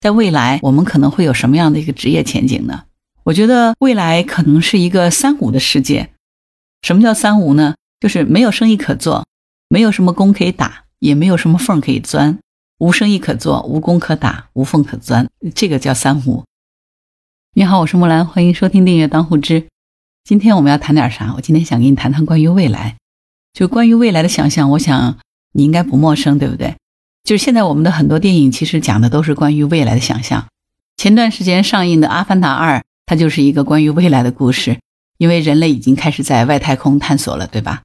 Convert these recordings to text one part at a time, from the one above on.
在未来我们可能会有什么样的一个职业前景呢？我觉得未来可能是一个三无的世界。什么叫三无呢？就是没有生意可做，没有什么工可以打，也没有什么缝可以钻。无生意可做，无工可打，无缝可钻，这个叫三无。你好，我是木兰，欢迎收听订阅当户知。今天我们要谈点啥？我今天想跟你谈谈关于未来，就关于未来的想象。我想你应该不陌生，对不对？就是现在我们的很多电影其实讲的都是关于未来的想象。前段时间上映的《阿凡达二》。它就是一个关于未来的故事，因为人类已经开始在外太空探索了，对吧？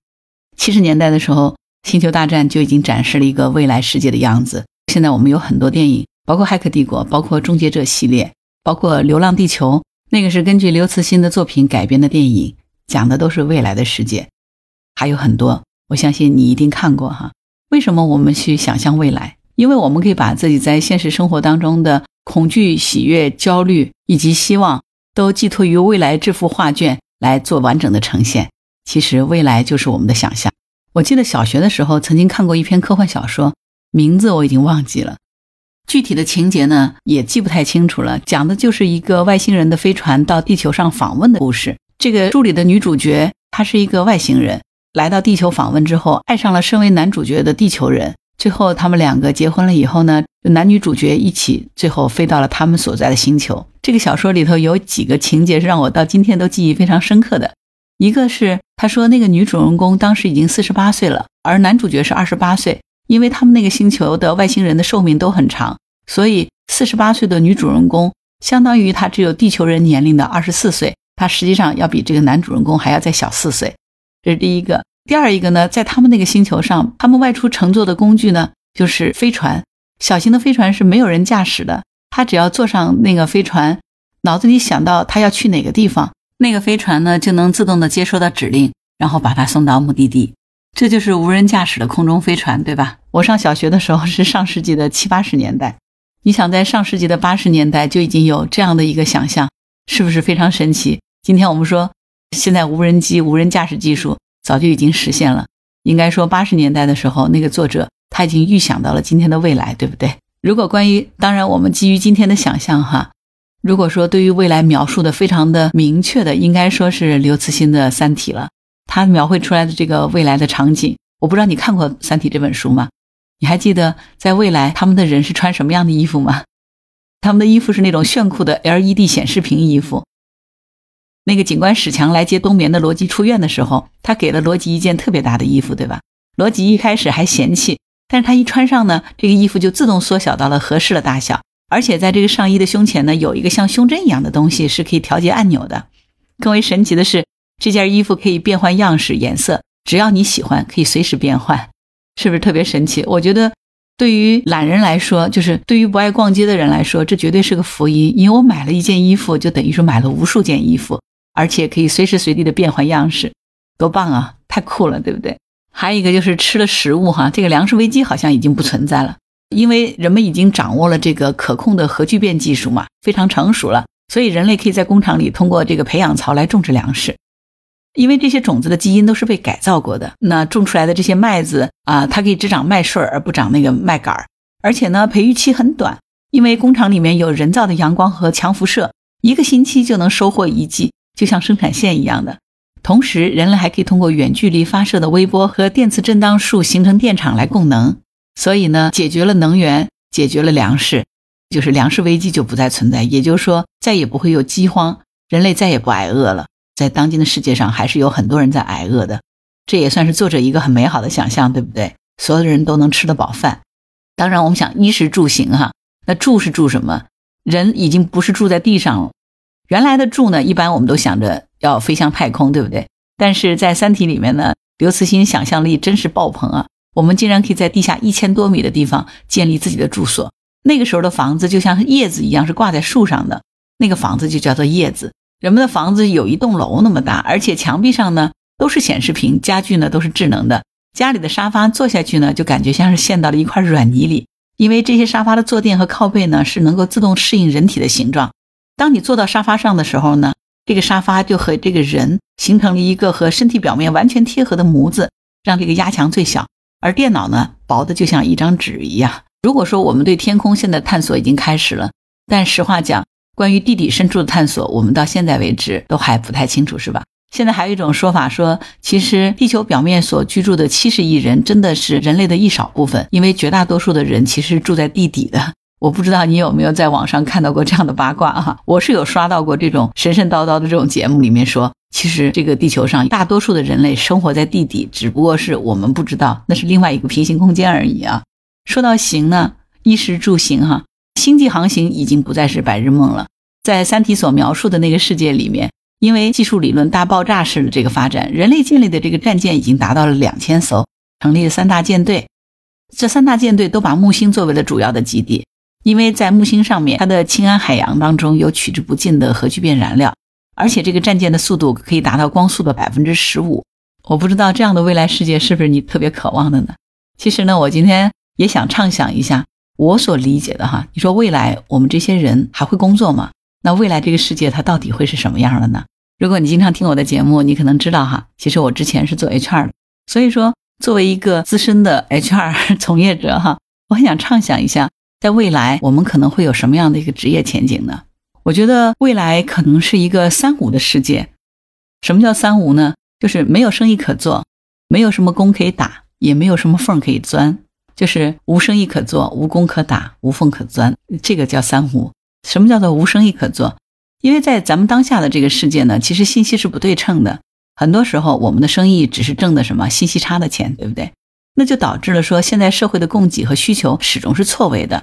七十年代的时候，《星球大战》就已经展示了一个未来世界的样子。现在我们有很多电影，包括《骇客帝国》，包括《终结者》系列，包括《流浪地球》，那个是根据刘慈欣的作品改编的电影，讲的都是未来的世界。还有很多，我相信你一定看过哈。为什么我们去想象未来？因为我们可以把自己在现实生活当中的恐惧、喜悦、焦虑以及希望。都寄托于未来这幅画卷来做完整的呈现。其实未来就是我们的想象。我记得小学的时候曾经看过一篇科幻小说，名字我已经忘记了，具体的情节呢也记不太清楚了。讲的就是一个外星人的飞船到地球上访问的故事。这个书里的女主角她是一个外星人，来到地球访问之后，爱上了身为男主角的地球人。最后他们两个结婚了以后呢，男女主角一起最后飞到了他们所在的星球。这个小说里头有几个情节是让我到今天都记忆非常深刻的。一个是他说那个女主人公当时已经四十八岁了，而男主角是二十八岁。因为他们那个星球的外星人的寿命都很长，所以四十八岁的女主人公相当于她只有地球人年龄的二十四岁，她实际上要比这个男主人公还要再小四岁。这是第一个。第二一个呢，在他们那个星球上，他们外出乘坐的工具呢就是飞船，小型的飞船是没有人驾驶的。他只要坐上那个飞船，脑子里想到他要去哪个地方，那个飞船呢就能自动的接收到指令，然后把他送到目的地。这就是无人驾驶的空中飞船，对吧？我上小学的时候是上世纪的七八十年代，你想在上世纪的八十年代就已经有这样的一个想象，是不是非常神奇？今天我们说，现在无人机、无人驾驶技术早就已经实现了。应该说，八十年代的时候，那个作者他已经预想到了今天的未来，对不对？如果关于，当然我们基于今天的想象哈，如果说对于未来描述的非常的明确的，应该说是刘慈欣的《三体》了。他描绘出来的这个未来的场景，我不知道你看过《三体》这本书吗？你还记得在未来他们的人是穿什么样的衣服吗？他们的衣服是那种炫酷的 LED 显示屏衣服。那个警官史强来接冬眠的罗辑出院的时候，他给了罗辑一件特别大的衣服，对吧？罗辑一开始还嫌弃。但是他一穿上呢，这个衣服就自动缩小到了合适的大小，而且在这个上衣的胸前呢，有一个像胸针一样的东西，是可以调节按钮的。更为神奇的是，这件衣服可以变换样式、颜色，只要你喜欢，可以随时变换，是不是特别神奇？我觉得，对于懒人来说，就是对于不爱逛街的人来说，这绝对是个福音。因为我买了一件衣服，就等于说买了无数件衣服，而且可以随时随地的变换样式，多棒啊！太酷了，对不对？还有一个就是吃的食物哈，这个粮食危机好像已经不存在了，因为人们已经掌握了这个可控的核聚变技术嘛，非常成熟了，所以人类可以在工厂里通过这个培养槽来种植粮食，因为这些种子的基因都是被改造过的，那种出来的这些麦子啊，它可以只长麦穗而不长那个麦秆儿，而且呢，培育期很短，因为工厂里面有人造的阳光和强辐射，一个星期就能收获一季，就像生产线一样的。同时，人类还可以通过远距离发射的微波和电磁振荡数形成电场来供能，所以呢，解决了能源，解决了粮食，就是粮食危机就不再存在。也就是说，再也不会有饥荒，人类再也不挨饿了。在当今的世界上，还是有很多人在挨饿的，这也算是作者一个很美好的想象，对不对？所有的人都能吃得饱饭。当然，我们想衣食住行哈，那住是住什么？人已经不是住在地上了。原来的住呢，一般我们都想着要飞向太空，对不对？但是在《三体》里面呢，刘慈欣想象力真是爆棚啊！我们竟然可以在地下一千多米的地方建立自己的住所。那个时候的房子就像是叶子一样，是挂在树上的，那个房子就叫做叶子。人们的房子有一栋楼那么大，而且墙壁上呢都是显示屏，家具呢都是智能的。家里的沙发坐下去呢，就感觉像是陷到了一块软泥里，因为这些沙发的坐垫和靠背呢是能够自动适应人体的形状。当你坐到沙发上的时候呢，这个沙发就和这个人形成了一个和身体表面完全贴合的模子，让这个压强最小。而电脑呢，薄的就像一张纸一样。如果说我们对天空现在探索已经开始了，但实话讲，关于地底深处的探索，我们到现在为止都还不太清楚，是吧？现在还有一种说法说，其实地球表面所居住的七十亿人，真的是人类的一少部分，因为绝大多数的人其实住在地底的。我不知道你有没有在网上看到过这样的八卦哈？我是有刷到过这种神神叨叨的这种节目，里面说，其实这个地球上大多数的人类生活在地底，只不过是我们不知道，那是另外一个平行空间而已啊。说到行呢，衣食住行哈，星际航行已经不再是白日梦了。在《三体》所描述的那个世界里面，因为技术理论大爆炸式的这个发展，人类建立的这个战舰已经达到了两千艘，成立了三大舰队。这三大舰队都把木星作为了主要的基地。因为在木星上面，它的氢氨海洋当中有取之不尽的核聚变燃料，而且这个战舰的速度可以达到光速的百分之十五。我不知道这样的未来世界是不是你特别渴望的呢？其实呢，我今天也想畅想一下我所理解的哈。你说未来我们这些人还会工作吗？那未来这个世界它到底会是什么样的呢？如果你经常听我的节目，你可能知道哈，其实我之前是做 HR 的，所以说作为一个资深的 HR 从业者哈，我很想畅想一下。在未来，我们可能会有什么样的一个职业前景呢？我觉得未来可能是一个三无的世界。什么叫三无呢？就是没有生意可做，没有什么工可以打，也没有什么缝可以钻，就是无生意可做，无工可打，无缝可钻。这个叫三无。什么叫做无生意可做？因为在咱们当下的这个世界呢，其实信息是不对称的，很多时候我们的生意只是挣的什么信息差的钱，对不对？那就导致了说现在社会的供给和需求始终是错位的。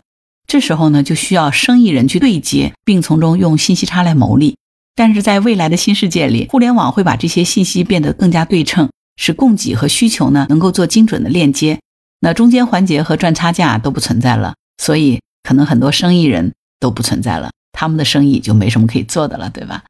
这时候呢，就需要生意人去对接，并从中用信息差来牟利。但是在未来的新世界里，互联网会把这些信息变得更加对称，使供给和需求呢能够做精准的链接。那中间环节和赚差价都不存在了，所以可能很多生意人都不存在了，他们的生意就没什么可以做的了，对吧？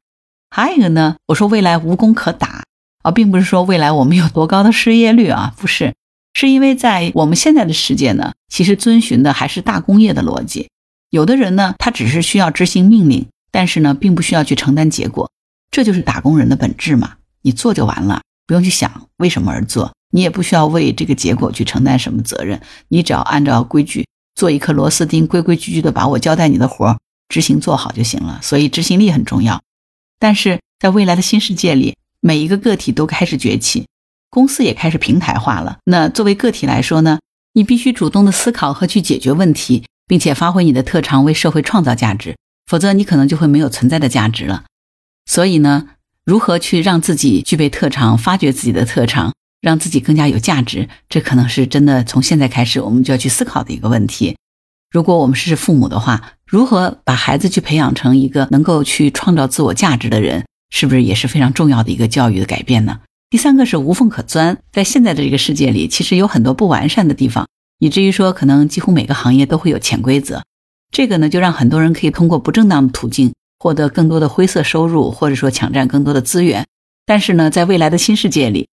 还有一个呢，我说未来无工可打啊，并不是说未来我们有多高的失业率啊，不是。是因为在我们现在的世界呢，其实遵循的还是大工业的逻辑。有的人呢，他只是需要执行命令，但是呢，并不需要去承担结果。这就是打工人的本质嘛，你做就完了，不用去想为什么而做，你也不需要为这个结果去承担什么责任。你只要按照规矩做一颗螺丝钉，规规矩矩的把我交代你的活儿执行做好就行了。所以执行力很重要。但是在未来的新世界里，每一个个体都开始崛起。公司也开始平台化了。那作为个体来说呢，你必须主动的思考和去解决问题，并且发挥你的特长为社会创造价值，否则你可能就会没有存在的价值了。所以呢，如何去让自己具备特长，发掘自己的特长，让自己更加有价值，这可能是真的从现在开始我们就要去思考的一个问题。如果我们是父母的话，如何把孩子去培养成一个能够去创造自我价值的人，是不是也是非常重要的一个教育的改变呢？第三个是无缝可钻，在现在的这个世界里，其实有很多不完善的地方，以至于说可能几乎每个行业都会有潜规则。这个呢，就让很多人可以通过不正当的途径获得更多的灰色收入，或者说抢占更多的资源。但是呢，在未来的新世界里，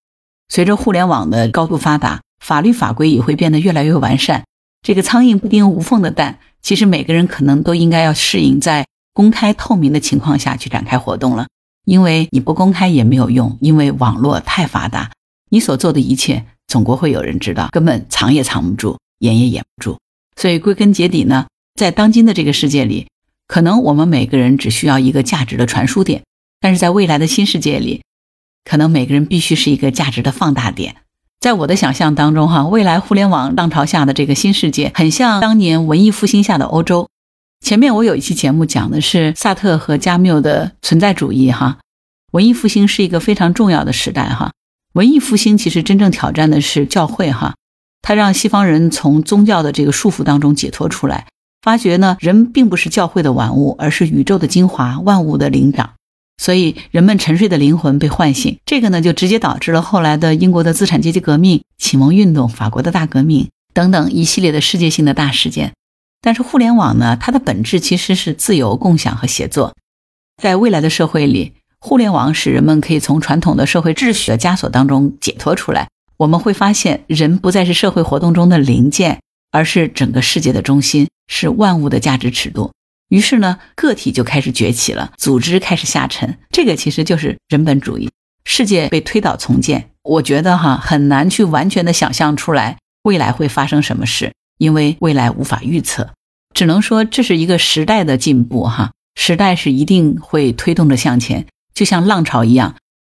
随着互联网的高度发达，法律法规也会变得越来越完善。这个苍蝇不叮无缝的蛋，其实每个人可能都应该要适应在公开透明的情况下去展开活动了。因为你不公开也没有用，因为网络太发达，你所做的一切总归会有人知道，根本藏也藏不住，掩也掩不住。所以归根结底呢，在当今的这个世界里，可能我们每个人只需要一个价值的传输点，但是在未来的新世界里，可能每个人必须是一个价值的放大点。在我的想象当中，哈，未来互联网浪潮下的这个新世界，很像当年文艺复兴下的欧洲。前面我有一期节目讲的是萨特和加缪的存在主义，哈，文艺复兴是一个非常重要的时代，哈，文艺复兴其实真正挑战的是教会，哈，它让西方人从宗教的这个束缚当中解脱出来，发觉呢，人并不是教会的玩物，而是宇宙的精华，万物的灵长，所以人们沉睡的灵魂被唤醒，这个呢，就直接导致了后来的英国的资产阶级革命、启蒙运动、法国的大革命等等一系列的世界性的大事件。但是互联网呢，它的本质其实是自由共享和协作。在未来的社会里，互联网使人们可以从传统的社会秩序的枷锁当中解脱出来。我们会发现，人不再是社会活动中的零件，而是整个世界的中心，是万物的价值尺度。于是呢，个体就开始崛起了，组织开始下沉。这个其实就是人本主义，世界被推倒重建。我觉得哈，很难去完全的想象出来未来会发生什么事。因为未来无法预测，只能说这是一个时代的进步哈，时代是一定会推动着向前，就像浪潮一样，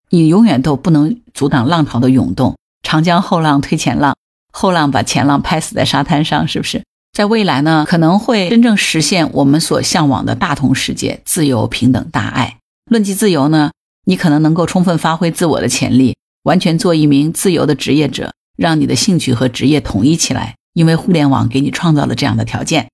你永远都不能阻挡浪潮的涌动。长江后浪推前浪，后浪把前浪拍死在沙滩上，是不是？在未来呢，可能会真正实现我们所向往的大同世界，自由、平等、大爱。论及自由呢，你可能能够充分发挥自我的潜力，完全做一名自由的职业者，让你的兴趣和职业统一起来，因为互联网给你创造了这样的条件。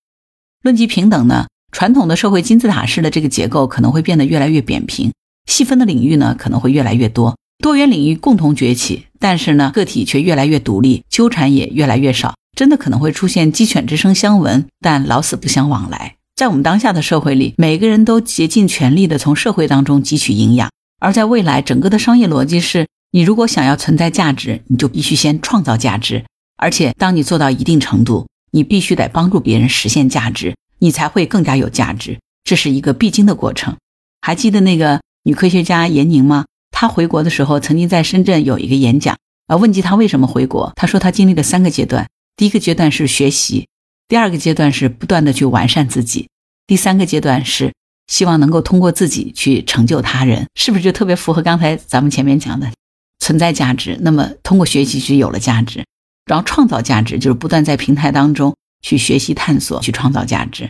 论及平等呢，传统的社会金字塔式的这个结构可能会变得越来越扁平，细分的领域呢可能会越来越多，多元领域共同崛起，但是呢个体却越来越独立，纠缠也越来越少。真的可能会出现鸡犬之声相闻，但老死不相往来。在我们当下的社会里，每个人都竭尽全力的从社会当中汲取营养；而在未来，整个的商业逻辑是：你如果想要存在价值，你就必须先创造价值，而且当你做到一定程度，你必须得帮助别人实现价值，你才会更加有价值。这是一个必经的过程。还记得那个女科学家闫宁吗？她回国的时候，曾经在深圳有一个演讲，啊问及她为什么回国，她说她经历了三个阶段。第一个阶段是学习，第二个阶段是不断的去完善自己，第三个阶段是希望能够通过自己去成就他人，是不是就特别符合刚才咱们前面讲的存在价值？那么通过学习就有了价值，然后创造价值就是不断在平台当中去学习探索，去创造价值。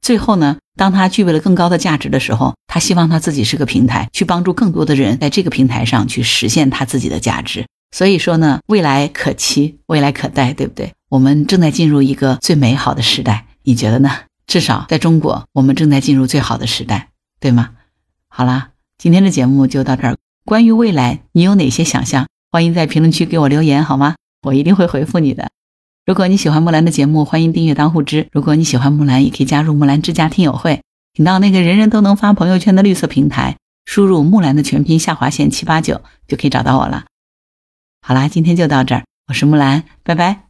最后呢，当他具备了更高的价值的时候，他希望他自己是个平台，去帮助更多的人在这个平台上去实现他自己的价值。所以说呢，未来可期，未来可待，对不对？我们正在进入一个最美好的时代，你觉得呢？至少在中国，我们正在进入最好的时代，对吗？好啦，今天的节目就到这儿。关于未来，你有哪些想象？欢迎在评论区给我留言，好吗？我一定会回复你的。如果你喜欢木兰的节目，欢迎订阅当户知。如果你喜欢木兰，也可以加入木兰之家听友会，请到那个人人都能发朋友圈的绿色平台，输入木兰的全拼下划线七八九，就可以找到我了。好啦，今天就到这儿，我是木兰，拜拜。